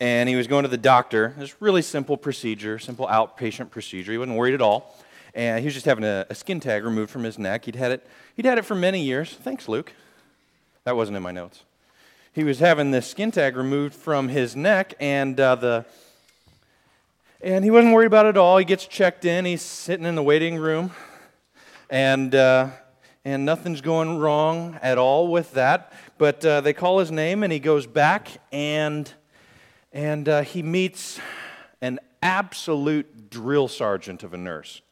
and he was going to the doctor. It was really simple procedure, simple outpatient procedure. He wasn't worried at all. And he was just having a, a skin tag removed from his neck. He'd had it, he'd had it for many years. Thanks, Luke. That wasn't in my notes. He was having this skin tag removed from his neck, and uh, the and he wasn't worried about it at all. He gets checked in. He's sitting in the waiting room, and uh, and nothing's going wrong at all with that. But uh, they call his name, and he goes back, and and uh, he meets an absolute drill sergeant of a nurse.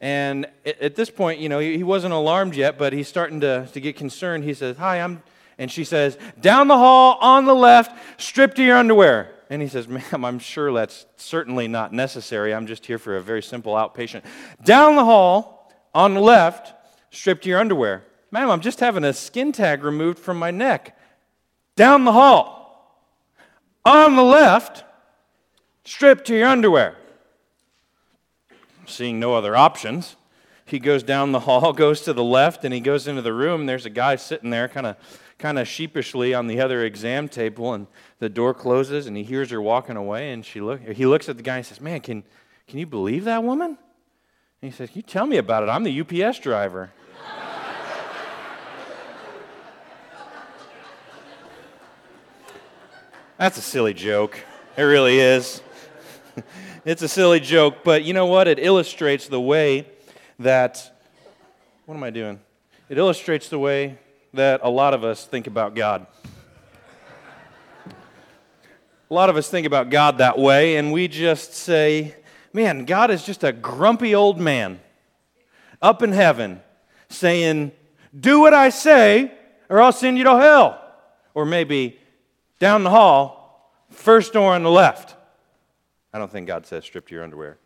And at this point, you know, he wasn't alarmed yet, but he's starting to, to get concerned. He says, Hi, I'm, and she says, Down the hall, on the left, strip to your underwear. And he says, Ma'am, I'm sure that's certainly not necessary. I'm just here for a very simple outpatient. Down the hall, on the left, strip to your underwear. Ma'am, I'm just having a skin tag removed from my neck. Down the hall, on the left, strip to your underwear. Seeing no other options, he goes down the hall, goes to the left, and he goes into the room. There's a guy sitting there, kind of kind of sheepishly on the other exam table, and the door closes, and he hears her walking away, and she look, he looks at the guy and says, "Man, can can you believe that woman?" And he says, "You tell me about it. I'm the UPS driver." That's a silly joke. It really is. it's a silly joke, but you know what? It illustrates the way that. What am I doing? It illustrates the way that a lot of us think about God. A lot of us think about God that way, and we just say, man, God is just a grumpy old man up in heaven saying, do what I say, or I'll send you to hell. Or maybe down the hall, first door on the left. I don't think God says strip to your underwear.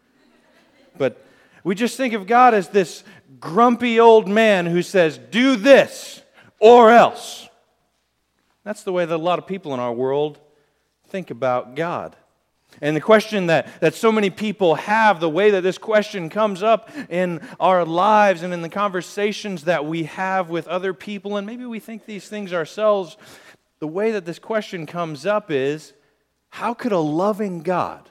But we just think of God as this grumpy old man who says, do this or else. That's the way that a lot of people in our world think about God. And the question that, that so many people have, the way that this question comes up in our lives and in the conversations that we have with other people, and maybe we think these things ourselves, the way that this question comes up is how could a loving God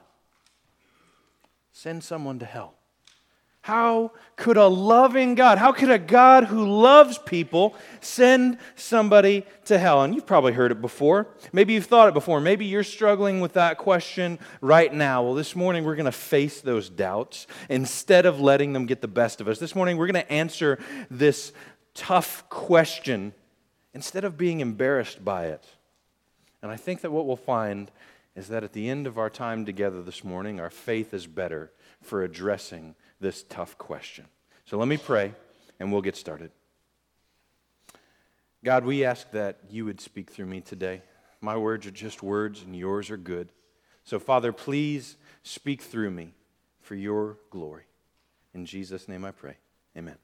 send someone to hell? How could a loving God, how could a God who loves people send somebody to hell? And you've probably heard it before. Maybe you've thought it before. Maybe you're struggling with that question right now. Well, this morning we're going to face those doubts instead of letting them get the best of us. This morning we're going to answer this tough question instead of being embarrassed by it. And I think that what we'll find is that at the end of our time together this morning, our faith is better for addressing this tough question. So let me pray and we'll get started. God, we ask that you would speak through me today. My words are just words and yours are good. So, Father, please speak through me for your glory. In Jesus' name I pray. Amen.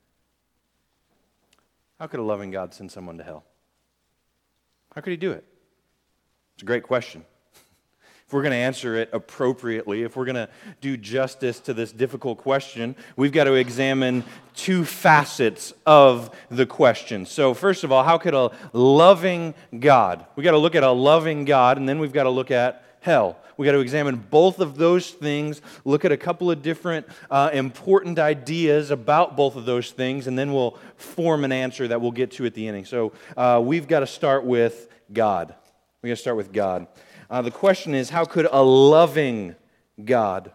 How could a loving God send someone to hell? How could he do it? It's a great question. If we're going to answer it appropriately, if we're going to do justice to this difficult question, we've got to examine two facets of the question. So, first of all, how could a loving God, we've got to look at a loving God, and then we've got to look at hell. We've got to examine both of those things, look at a couple of different uh, important ideas about both of those things, and then we'll form an answer that we'll get to at the ending. So, uh, we've got to start with God. We're going to start with God. Uh, the question is how could a loving God,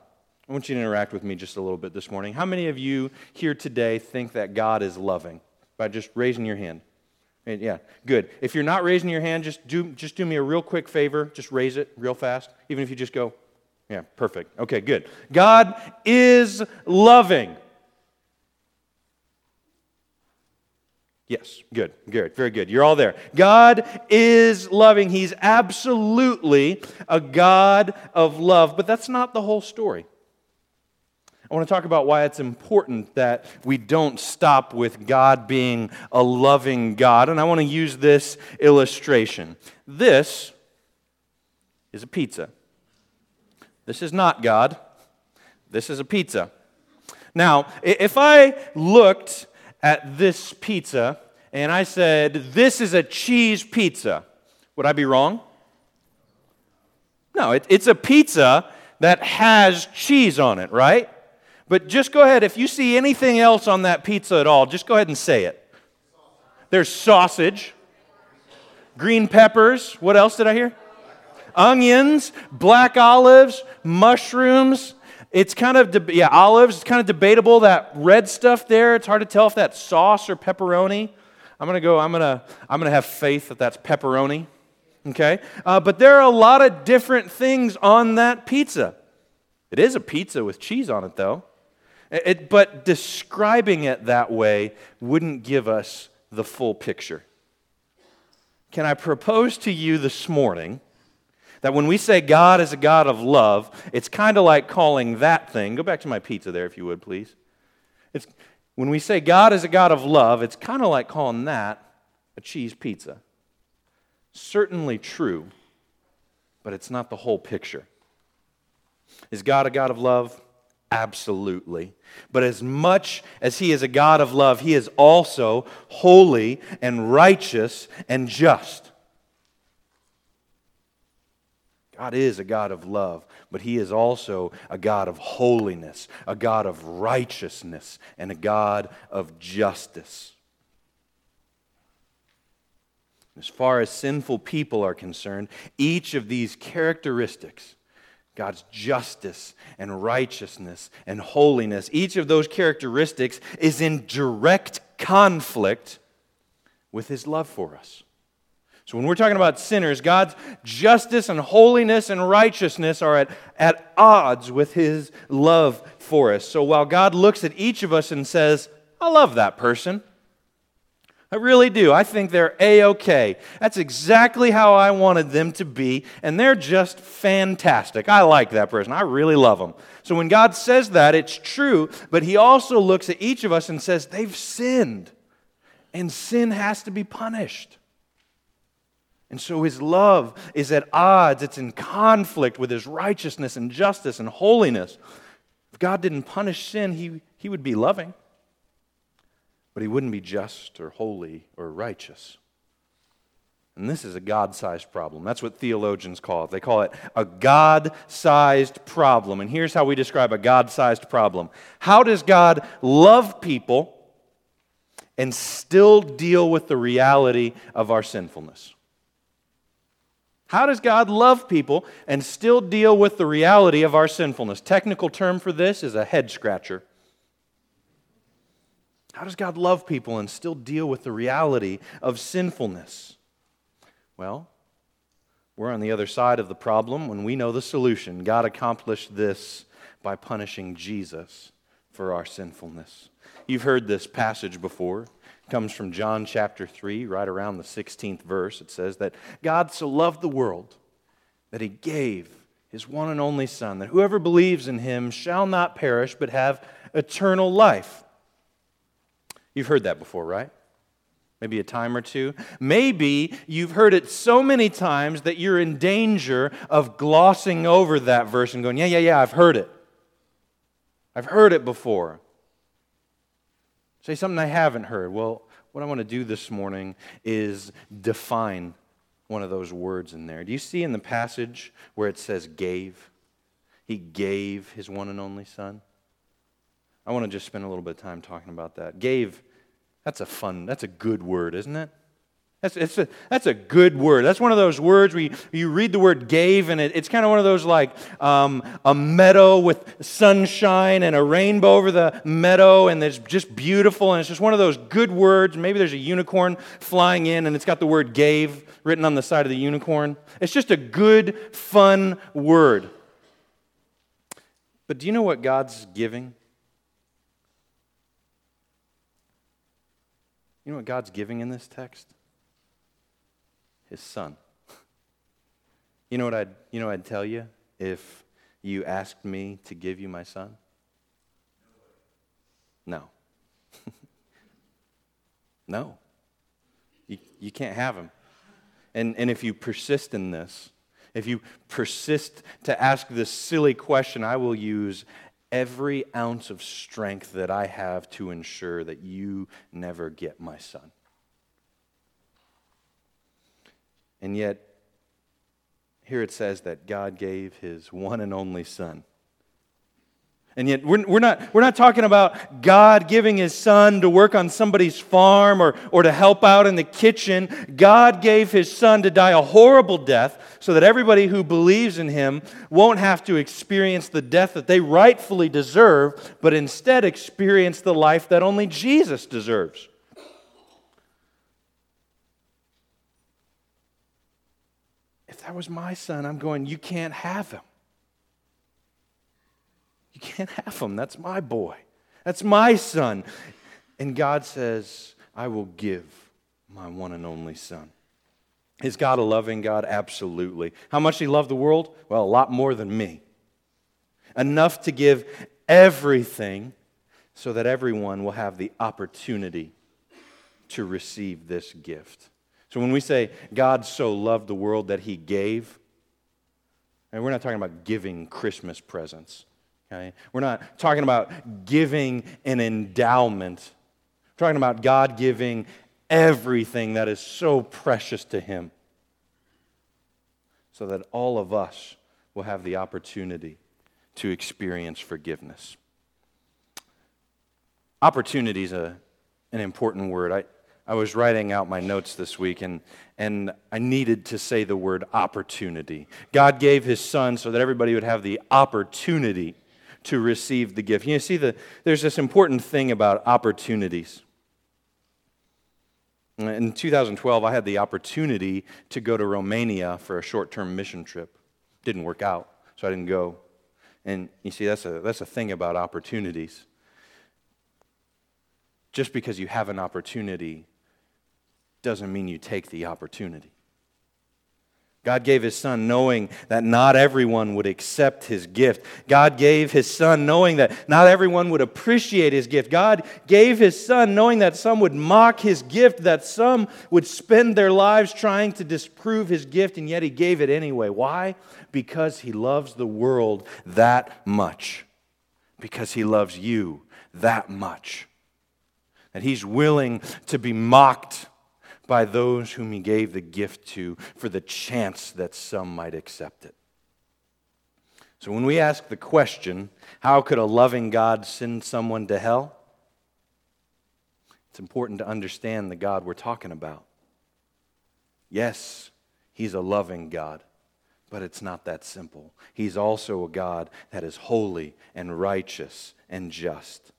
I want you to interact with me just a little bit this morning. How many of you here today think that God is loving? By just raising your hand. Yeah, good. If you're not raising your hand, just do, just do me a real quick favor. Just raise it real fast, even if you just go, yeah, perfect. Okay, good. God is loving. Yes, good, good, very good. You're all there. God is loving. He's absolutely a God of love, but that's not the whole story. I want to talk about why it's important that we don't stop with God being a loving God, and I want to use this illustration. This is a pizza. This is not God. This is a pizza. Now, if I looked at this pizza and I said, This is a cheese pizza, would I be wrong? No, it, it's a pizza that has cheese on it, right? But just go ahead, if you see anything else on that pizza at all, just go ahead and say it. There's sausage, green peppers. What else did I hear? Onions, black olives, mushrooms. It's kind of, de- yeah, olives. It's kind of debatable that red stuff there. It's hard to tell if that's sauce or pepperoni. I'm gonna go. I'm gonna. I'm gonna have faith that that's pepperoni. Okay, uh, but there are a lot of different things on that pizza. It is a pizza with cheese on it, though. It, but describing it that way wouldn't give us the full picture. Can I propose to you this morning that when we say God is a God of love, it's kind of like calling that thing, go back to my pizza there if you would, please. It's, when we say God is a God of love, it's kind of like calling that a cheese pizza. Certainly true, but it's not the whole picture. Is God a God of love? Absolutely. But as much as He is a God of love, He is also holy and righteous and just. God is a God of love, but He is also a God of holiness, a God of righteousness, and a God of justice. As far as sinful people are concerned, each of these characteristics God's justice and righteousness and holiness, each of those characteristics is in direct conflict with his love for us. So, when we're talking about sinners, God's justice and holiness and righteousness are at, at odds with his love for us. So, while God looks at each of us and says, I love that person, I really do. I think they're A OK. That's exactly how I wanted them to be, and they're just fantastic. I like that person. I really love them. So when God says that, it's true, but He also looks at each of us and says, they've sinned, and sin has to be punished. And so His love is at odds, it's in conflict with His righteousness and justice and holiness. If God didn't punish sin, He, he would be loving but he wouldn't be just or holy or righteous. And this is a God sized problem. That's what theologians call it. They call it a God sized problem. And here's how we describe a God sized problem How does God love people and still deal with the reality of our sinfulness? How does God love people and still deal with the reality of our sinfulness? Technical term for this is a head scratcher. How does God love people and still deal with the reality of sinfulness? Well, we're on the other side of the problem when we know the solution. God accomplished this by punishing Jesus for our sinfulness. You've heard this passage before. It comes from John chapter 3, right around the 16th verse. It says that God so loved the world that he gave his one and only Son, that whoever believes in him shall not perish but have eternal life. You've heard that before, right? Maybe a time or two. Maybe you've heard it so many times that you're in danger of glossing over that verse and going, Yeah, yeah, yeah, I've heard it. I've heard it before. Say something I haven't heard. Well, what I want to do this morning is define one of those words in there. Do you see in the passage where it says gave? He gave his one and only son. I want to just spend a little bit of time talking about that. Gave, that's a fun, that's a good word, isn't it? That's, it's a, that's a good word. That's one of those words where you, you read the word gave, and it, it's kind of one of those like um, a meadow with sunshine and a rainbow over the meadow, and it's just beautiful, and it's just one of those good words. Maybe there's a unicorn flying in, and it's got the word gave written on the side of the unicorn. It's just a good, fun word. But do you know what God's giving? You know what God's giving in this text? His son. You know what I'd, you know I'd tell you if you asked me to give you my son? No. no. You, you can't have him. And, and if you persist in this, if you persist to ask this silly question, I will use every ounce of strength that I have to ensure that you never get my son. And yet, here it says that God gave his one and only Son. And yet, we're, we're, not, we're not talking about God giving his son to work on somebody's farm or, or to help out in the kitchen. God gave his son to die a horrible death so that everybody who believes in him won't have to experience the death that they rightfully deserve, but instead experience the life that only Jesus deserves. If that was my son, I'm going, you can't have him. Can't have him. That's my boy. That's my son. And God says, I will give my one and only son. Is God a loving God? Absolutely. How much he loved the world? Well, a lot more than me. Enough to give everything so that everyone will have the opportunity to receive this gift. So when we say God so loved the world that he gave, and we're not talking about giving Christmas presents. Okay? We're not talking about giving an endowment. We're talking about God giving everything that is so precious to Him so that all of us will have the opportunity to experience forgiveness. Opportunity is a, an important word. I, I was writing out my notes this week and, and I needed to say the word opportunity. God gave His Son so that everybody would have the opportunity to receive the gift. You see, the, there's this important thing about opportunities. In 2012, I had the opportunity to go to Romania for a short term mission trip. Didn't work out, so I didn't go. And you see, that's a, that's a thing about opportunities. Just because you have an opportunity doesn't mean you take the opportunity. God gave his son knowing that not everyone would accept his gift. God gave his son knowing that not everyone would appreciate his gift. God gave his son knowing that some would mock his gift, that some would spend their lives trying to disprove his gift, and yet he gave it anyway. Why? Because he loves the world that much. Because he loves you that much. That he's willing to be mocked by those whom he gave the gift to for the chance that some might accept it. So when we ask the question, how could a loving God send someone to hell? It's important to understand the God we're talking about. Yes, he's a loving God, but it's not that simple. He's also a God that is holy and righteous and just.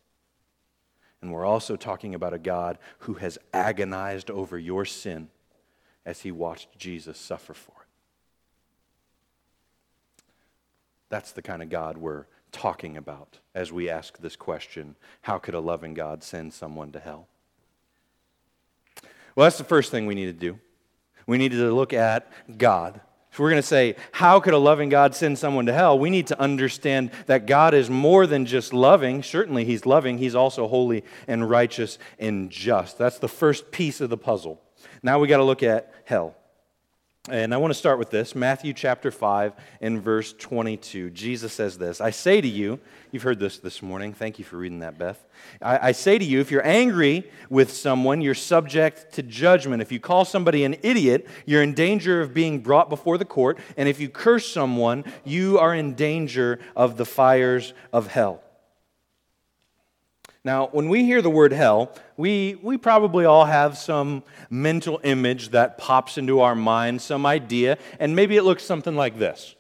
And we're also talking about a God who has agonized over your sin as he watched Jesus suffer for it. That's the kind of God we're talking about as we ask this question how could a loving God send someone to hell? Well, that's the first thing we need to do. We need to look at God if we're going to say, how could a loving God send someone to hell? We need to understand that God is more than just loving. Certainly, He's loving, He's also holy and righteous and just. That's the first piece of the puzzle. Now we got to look at hell. And I want to start with this Matthew chapter 5 and verse 22. Jesus says this I say to you, you've heard this this morning. Thank you for reading that, Beth. I, I, say to you, if you're angry with someone, you're subject to judgment. If you call somebody an idiot, you're in danger of being brought before the court. And if you curse someone, you are in danger of the fires of hell. Now, when we hear the word hell, we, we probably all have some mental image that pops into our mind, some idea, and maybe it looks something like this.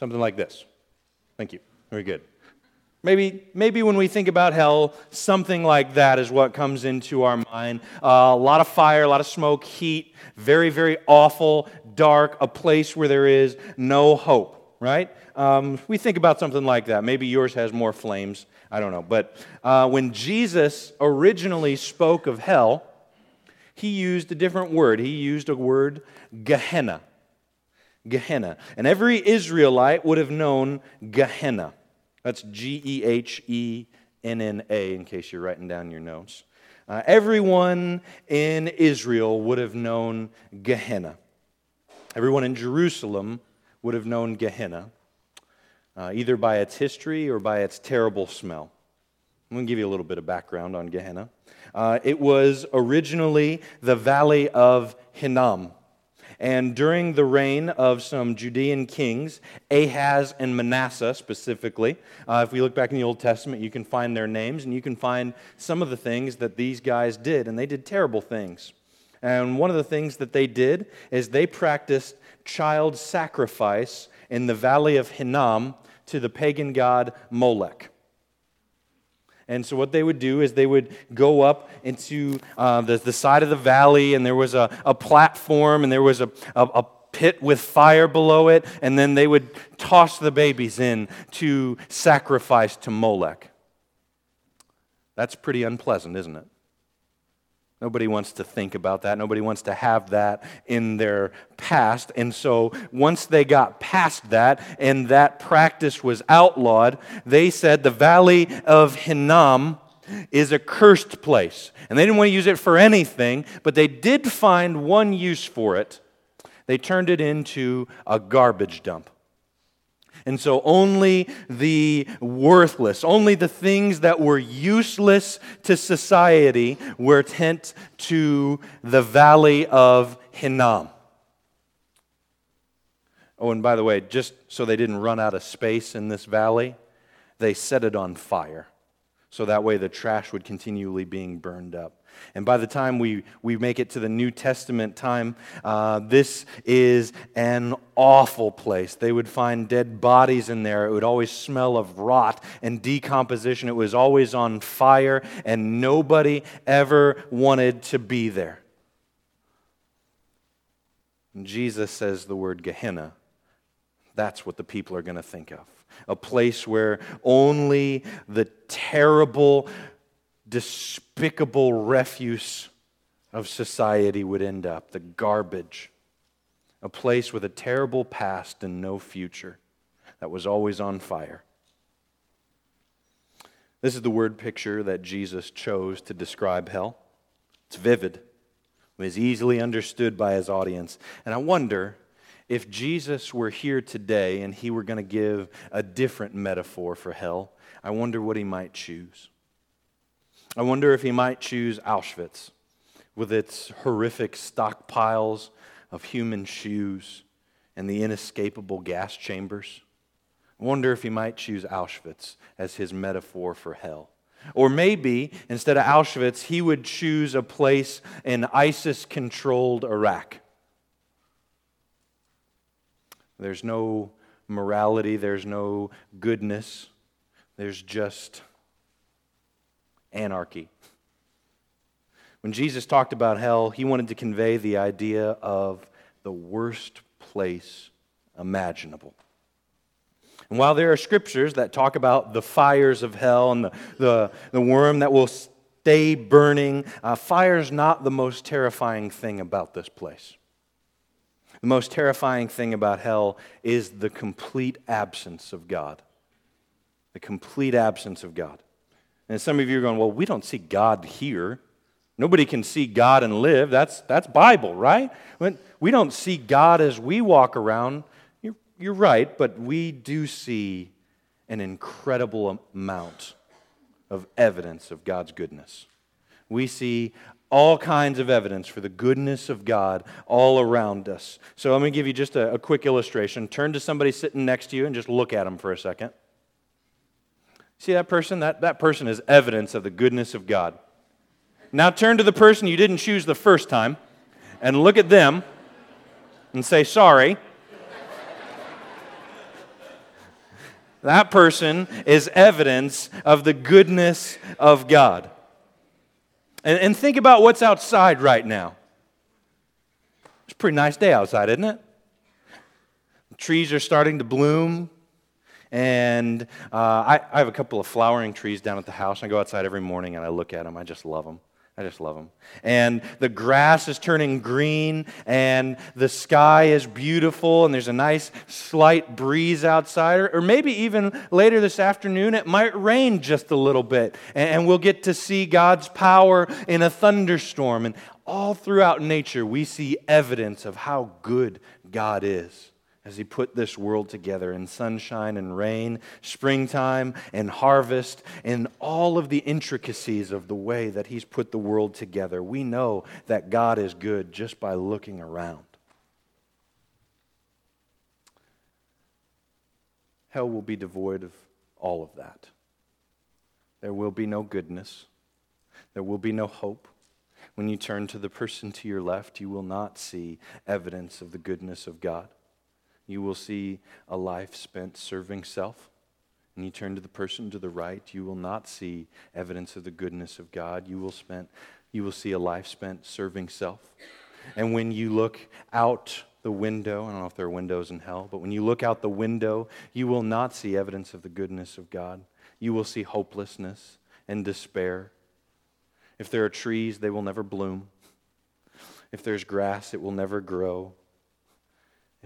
Something like this. Thank you. Very good. Maybe, maybe when we think about hell, something like that is what comes into our mind. Uh, a lot of fire, a lot of smoke, heat, very, very awful, dark, a place where there is no hope, right? Um, we think about something like that. Maybe yours has more flames I don't know. But uh, when Jesus originally spoke of hell, he used a different word. He used a word, Gehenna. Gehenna. And every Israelite would have known Gehenna. That's G E H E N N A, in case you're writing down your notes. Uh, everyone in Israel would have known Gehenna. Everyone in Jerusalem would have known Gehenna uh, either by its history or by its terrible smell. I'm going to give you a little bit of background on Gehenna. Uh, it was originally the valley of Hinnom. And during the reign of some Judean kings, Ahaz and Manasseh specifically, uh, if we look back in the Old Testament, you can find their names and you can find some of the things that these guys did. And they did terrible things. And one of the things that they did is they practiced child sacrifice in the valley of Hinnom to the pagan god Molech. And so, what they would do is they would go up into uh, the, the side of the valley, and there was a, a platform, and there was a, a, a pit with fire below it, and then they would toss the babies in to sacrifice to Molech. That's pretty unpleasant, isn't it? Nobody wants to think about that. Nobody wants to have that in their past. And so once they got past that and that practice was outlawed, they said the valley of Hinnom is a cursed place. And they didn't want to use it for anything, but they did find one use for it. They turned it into a garbage dump. And so only the worthless, only the things that were useless to society were sent to the valley of Hinnom. Oh, and by the way, just so they didn't run out of space in this valley, they set it on fire. So that way the trash would continually being burned up. And by the time we, we make it to the New Testament time, uh, this is an awful place. They would find dead bodies in there. It would always smell of rot and decomposition. It was always on fire, and nobody ever wanted to be there. And Jesus says the word Gehenna. That's what the people are going to think of. A place where only the terrible, despicable refuse of society would end up the garbage, a place with a terrible past and no future that was always on fire. This is the word picture that Jesus chose to describe hell. It's vivid, it was easily understood by his audience. And I wonder if Jesus were here today and he were going to give a different metaphor for hell, I wonder what he might choose. I wonder if he might choose Auschwitz with its horrific stockpiles of human shoes and the inescapable gas chambers. I wonder if he might choose Auschwitz as his metaphor for hell. Or maybe instead of Auschwitz, he would choose a place in ISIS controlled Iraq. There's no morality, there's no goodness, there's just anarchy. When Jesus talked about hell, he wanted to convey the idea of the worst place imaginable. And while there are scriptures that talk about the fires of hell and the, the, the worm that will stay burning, uh, fire is not the most terrifying thing about this place. The most terrifying thing about hell is the complete absence of God. The complete absence of God. And some of you are going, well, we don't see God here. Nobody can see God and live. That's, that's Bible, right? We don't see God as we walk around. You're, you're right, but we do see an incredible amount of evidence of God's goodness. We see all kinds of evidence for the goodness of God all around us. So I'm going to give you just a, a quick illustration. Turn to somebody sitting next to you and just look at them for a second. See that person? That, that person is evidence of the goodness of God. Now turn to the person you didn't choose the first time and look at them and say, Sorry. that person is evidence of the goodness of God. And, and think about what's outside right now. It's a pretty nice day outside, isn't it? The trees are starting to bloom. And uh, I, I, have a couple of flowering trees down at the house. I go outside every morning and I look at them. I just love them. I just love them. And the grass is turning green, and the sky is beautiful, and there's a nice slight breeze outside. Or maybe even later this afternoon, it might rain just a little bit, and we'll get to see God's power in a thunderstorm. And all throughout nature, we see evidence of how good God is as He put this world together in sunshine and rain, springtime and harvest, and all of the intricacies of the way that He's put the world together. We know that God is good just by looking around. Hell will be devoid of all of that. There will be no goodness. There will be no hope. When you turn to the person to your left, you will not see evidence of the goodness of God. You will see a life spent serving self. And you turn to the person to the right, you will not see evidence of the goodness of God. You will, spent, you will see a life spent serving self. And when you look out the window, I don't know if there are windows in hell, but when you look out the window, you will not see evidence of the goodness of God. You will see hopelessness and despair. If there are trees, they will never bloom. If there's grass, it will never grow.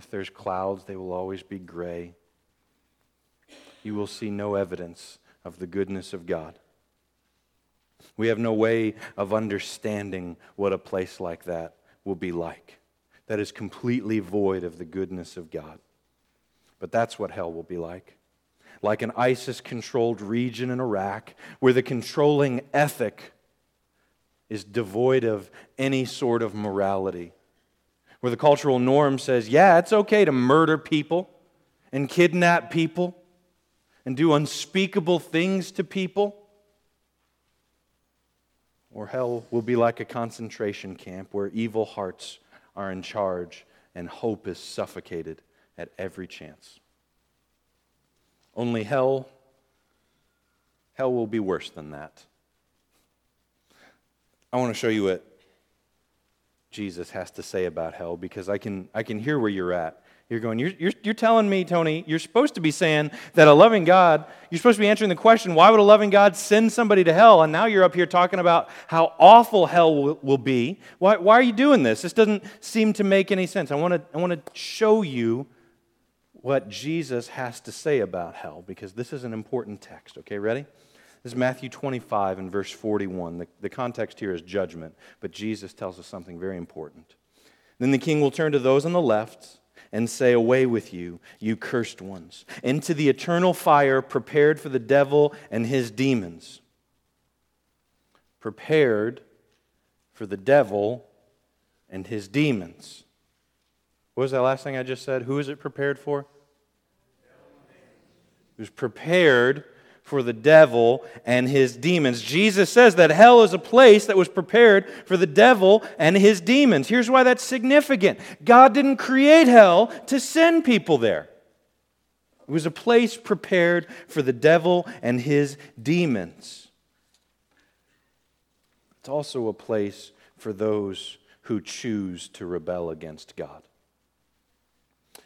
If there's clouds, they will always be gray you will see no evidence of the goodness of God. We have no way of understanding what a place like that will be like, that is completely void of the goodness of God. But that's what hell will be like. Like an ISIS controlled region in Iraq where the controlling ethic is devoid of any sort of morality. Where the cultural norm says, yeah, it's okay to murder people and kidnap people and do unspeakable things to people. Or hell will be like a concentration camp where evil hearts are in charge and hope is suffocated at every chance. Only hell, hell will be worse than that. I want to show you what Jesus has to say about hell because I can, I can hear where you're at. You're going, you're, you're, you're telling me, Tony, you're supposed to be saying that a loving God, you're supposed to be answering the question, why would a loving God send somebody to hell? And now you're up here talking about how awful hell will, will be. Why, why are you doing this? This doesn't seem to make any sense. I want to I want to show you what Jesus has to say about hell because this is an important text. Okay, ready? This is Matthew 25 and verse 41. The, the context here is judgment, but Jesus tells us something very important. Then the king will turn to those on the left and say, Away with you, you cursed ones, into the eternal fire prepared for the devil and his demons. Prepared for the devil and his demons. What was that last thing I just said? Who is it prepared for? It was prepared for the devil and his demons. Jesus says that hell is a place that was prepared for the devil and his demons. Here's why that's significant God didn't create hell to send people there, it was a place prepared for the devil and his demons. It's also a place for those who choose to rebel against God.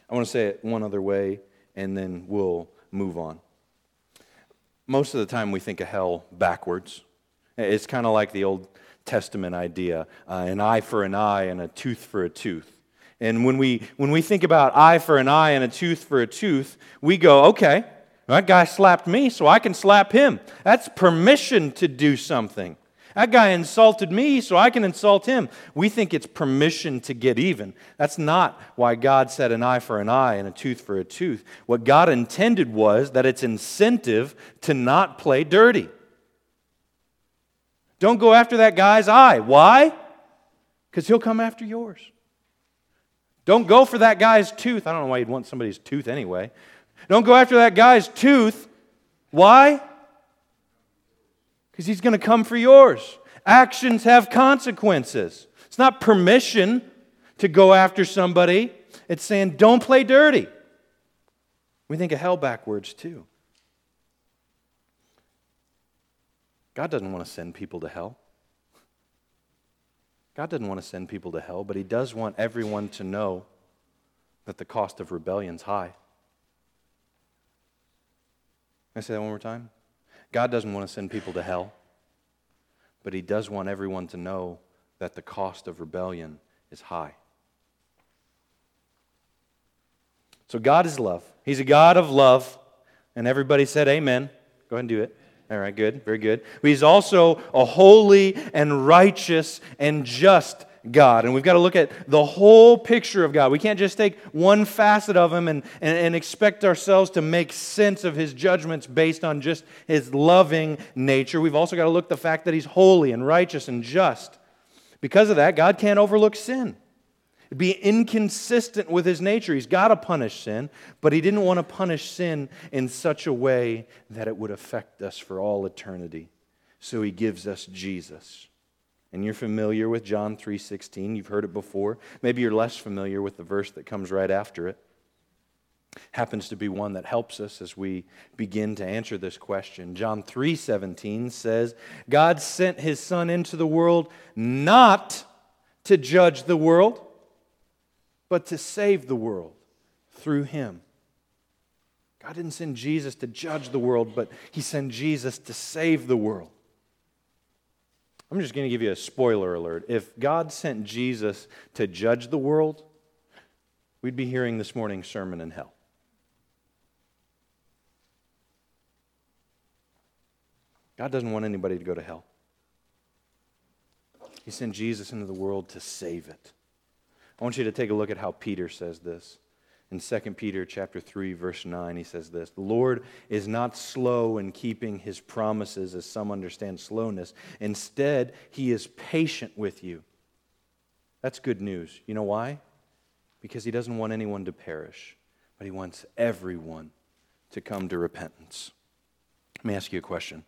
I want to say it one other way, and then we'll move on most of the time we think of hell backwards. It's kind of like the Old Testament idea uh, an eye for an eye and a tooth for a tooth. And when we, when we think about eye for an eye and a tooth for a tooth, we go, okay, that guy slapped me, so I can slap him. That's permission to do something. That guy insulted me, so I can insult him. We think it's permission to get even. That's not why God said an eye for an eye and a tooth for a tooth. What God intended was that it's incentive to not play dirty. Don't go after that guy's eye. Why? Because he'll come after yours. Don't go for that guy's tooth. I don't know why you'd want somebody's tooth anyway. Don't go after that guy's tooth. Why? Because he's going to come for yours. Actions have consequences. It's not permission to go after somebody, it's saying, don't play dirty. We think of hell backwards too. God doesn't want to send people to hell. God doesn't want to send people to hell, but He does want everyone to know that the cost of rebellion is high. Can I say that one more time? God doesn't want to send people to hell, but He does want everyone to know that the cost of rebellion is high. So God is love. He's a God of love. And everybody said, Amen. Go ahead and do it. All right, good, very good. But he's also a holy and righteous and just God. And we've got to look at the whole picture of God. We can't just take one facet of Him and, and, and, expect ourselves to make sense of His judgments based on just His loving nature. We've also got to look at the fact that He's holy and righteous and just. Because of that, God can't overlook sin. It'd be inconsistent with his nature. He's got to punish sin, but he didn't want to punish sin in such a way that it would affect us for all eternity. So he gives us Jesus. And you're familiar with John 3:16. You've heard it before. Maybe you're less familiar with the verse that comes right after it. Happens to be one that helps us as we begin to answer this question. John 3:17 says, "God sent his son into the world not to judge the world, but to save the world through him." God didn't send Jesus to judge the world, but he sent Jesus to save the world. I'm just going to give you a spoiler alert. If God sent Jesus to judge the world, we'd be hearing this morning's sermon in hell. God doesn't want anybody to go to hell. He sent Jesus into the world to save it. I want you to take a look at how Peter says this. In 2 Peter chapter 3 verse 9 he says this, "The Lord is not slow in keeping his promises as some understand slowness. Instead, he is patient with you." That's good news. You know why? Because he doesn't want anyone to perish, but he wants everyone to come to repentance. Let me ask you a question.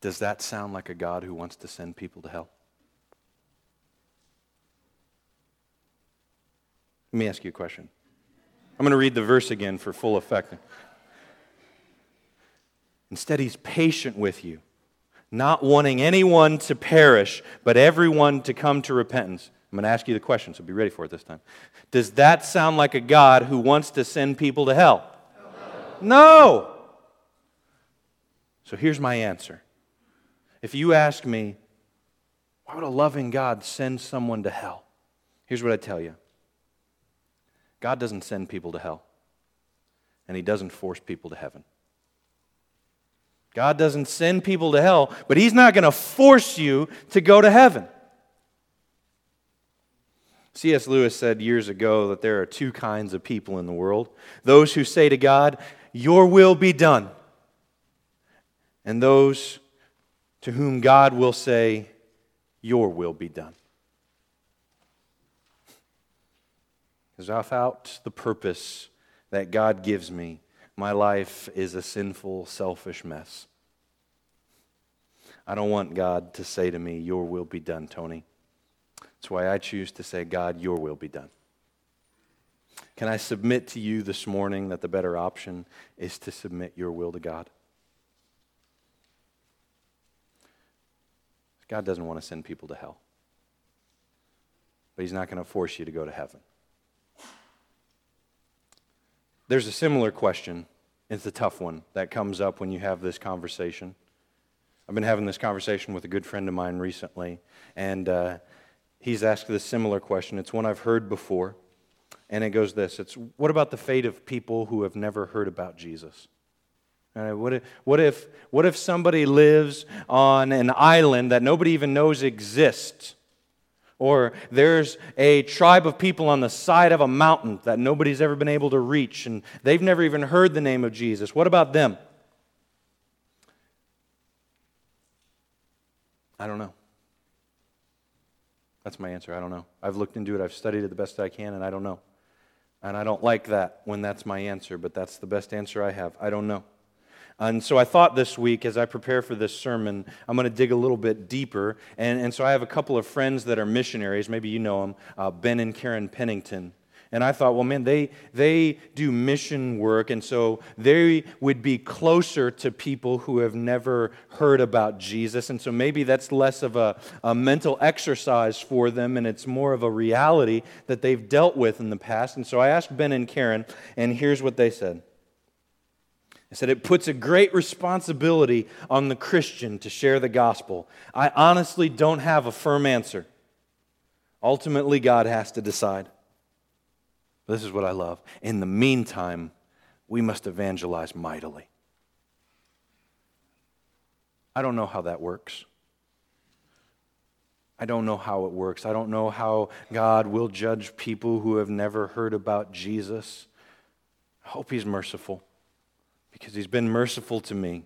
Does that sound like a God who wants to send people to hell? Let me ask you a question. I'm going to read the verse again for full effect. Instead, he's patient with you, not wanting anyone to perish, but everyone to come to repentance. I'm going to ask you the question, so be ready for it this time. Does that sound like a God who wants to send people to hell? No. So here's my answer. If you ask me, why would a loving God send someone to hell? Here's what I tell you God doesn't send people to hell, and He doesn't force people to heaven. God doesn't send people to hell, but He's not going to force you to go to heaven. C.S. Lewis said years ago that there are two kinds of people in the world those who say to God, Your will be done, and those to whom God will say, Your will be done. Because without the purpose that God gives me, my life is a sinful, selfish mess. I don't want God to say to me, Your will be done, Tony. That's why I choose to say, God, Your will be done. Can I submit to you this morning that the better option is to submit your will to God? God doesn't want to send people to hell, but He's not going to force you to go to heaven. There's a similar question. It's a tough one that comes up when you have this conversation. I've been having this conversation with a good friend of mine recently, and uh, he's asked this similar question. It's one I've heard before, and it goes this It's what about the fate of people who have never heard about Jesus? What, if, what, if, what if somebody lives on an island that nobody even knows exists? Or there's a tribe of people on the side of a mountain that nobody's ever been able to reach, and they've never even heard the name of Jesus. What about them? I don't know. That's my answer. I don't know. I've looked into it, I've studied it the best I can, and I don't know. And I don't like that when that's my answer, but that's the best answer I have. I don't know. And so I thought this week, as I prepare for this sermon, I'm going to dig a little bit deeper. And, and so I have a couple of friends that are missionaries. Maybe you know them, uh, Ben and Karen Pennington. And I thought, well, man, they, they do mission work, and so they would be closer to people who have never heard about Jesus. And so maybe that's less of a, a mental exercise for them, and it's more of a reality that they've dealt with in the past. And so I asked Ben and Karen, and here's what they said I said it puts a great responsibility on the Christian to share the gospel. I honestly don't have a firm answer. Ultimately, God has to decide. This is what I love. In the meantime, we must evangelize mightily. I don't know how that works. I don't know how it works. I don't know how God will judge people who have never heard about Jesus. I hope He's merciful because he's been merciful to me.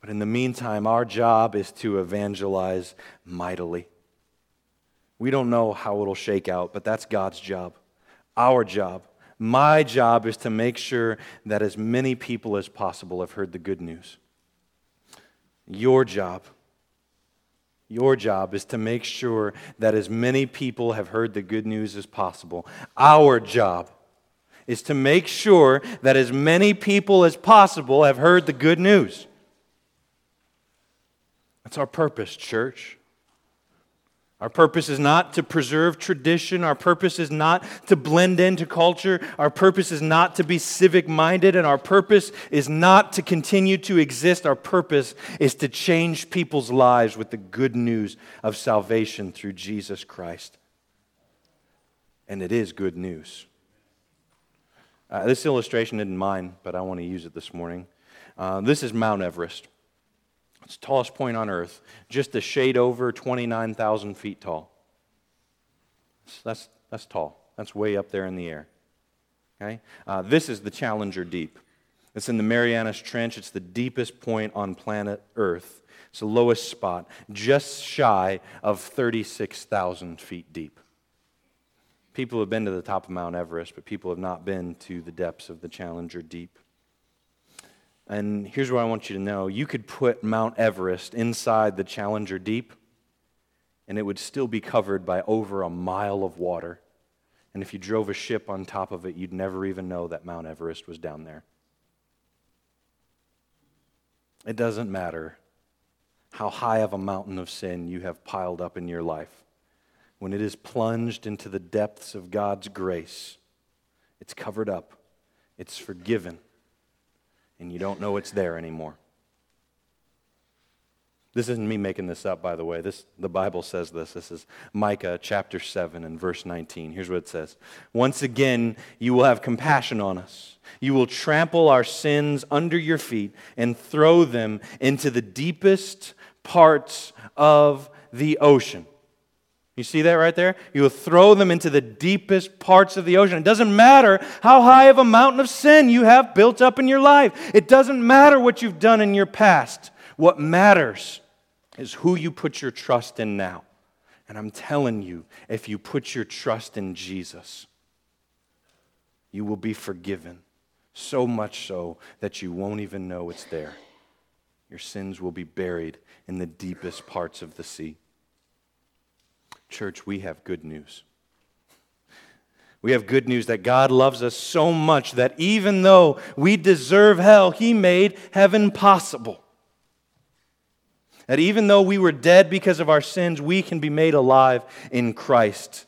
But in the meantime, our job is to evangelize mightily. We don't know how it'll shake out, but that's God's job. Our job, my job, is to make sure that as many people as possible have heard the good news. Your job, your job is to make sure that as many people have heard the good news as possible. Our job is to make sure that as many people as possible have heard the good news. That's our purpose, church. Our purpose is not to preserve tradition. Our purpose is not to blend into culture. Our purpose is not to be civic minded. And our purpose is not to continue to exist. Our purpose is to change people's lives with the good news of salvation through Jesus Christ. And it is good news. Uh, this illustration isn't mine, but I want to use it this morning. Uh, this is Mount Everest. It's the tallest point on earth, just a shade over 29,000 feet tall. That's, that's tall. That's way up there in the air. Okay? Uh, this is the Challenger Deep. It's in the Marianas Trench. It's the deepest point on planet Earth. It's the lowest spot, just shy of 36,000 feet deep. People have been to the top of Mount Everest, but people have not been to the depths of the Challenger Deep. And here's what I want you to know you could put Mount Everest inside the Challenger Deep, and it would still be covered by over a mile of water. And if you drove a ship on top of it, you'd never even know that Mount Everest was down there. It doesn't matter how high of a mountain of sin you have piled up in your life. When it is plunged into the depths of God's grace, it's covered up, it's forgiven and you don't know it's there anymore. This isn't me making this up, by the way. This, the Bible says this. This is Micah chapter 7 and verse 19. Here's what it says Once again, you will have compassion on us. You will trample our sins under your feet and throw them into the deepest parts of the ocean. You see that right there? You will throw them into the deepest parts of the ocean. It doesn't matter how high of a mountain of sin you have built up in your life, it doesn't matter what you've done in your past. What matters is who you put your trust in now. And I'm telling you, if you put your trust in Jesus, you will be forgiven. So much so that you won't even know it's there. Your sins will be buried in the deepest parts of the sea. Church, we have good news. We have good news that God loves us so much that even though we deserve hell, He made heaven possible. That even though we were dead because of our sins, we can be made alive in Christ.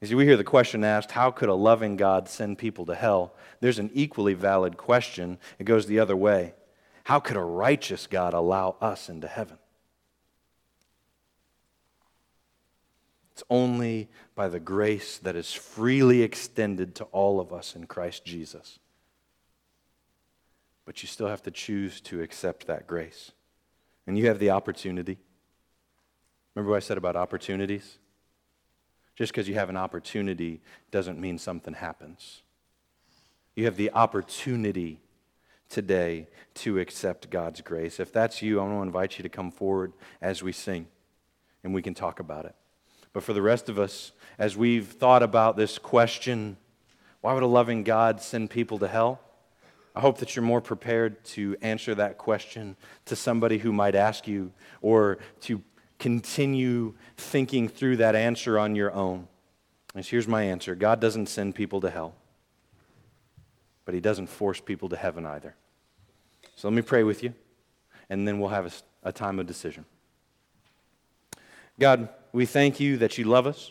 You see, we hear the question asked how could a loving God send people to hell? There's an equally valid question. It goes the other way. How could a righteous God allow us into heaven? Only by the grace that is freely extended to all of us in Christ Jesus. But you still have to choose to accept that grace. And you have the opportunity. Remember what I said about opportunities? Just because you have an opportunity doesn't mean something happens. You have the opportunity today to accept God's grace. If that's you, I want to invite you to come forward as we sing and we can talk about it. But for the rest of us, as we've thought about this question, why would a loving God send people to hell? I hope that you're more prepared to answer that question to somebody who might ask you or to continue thinking through that answer on your own. And here's my answer God doesn't send people to hell, but He doesn't force people to heaven either. So let me pray with you, and then we'll have a, a time of decision. God, we thank you that you love us.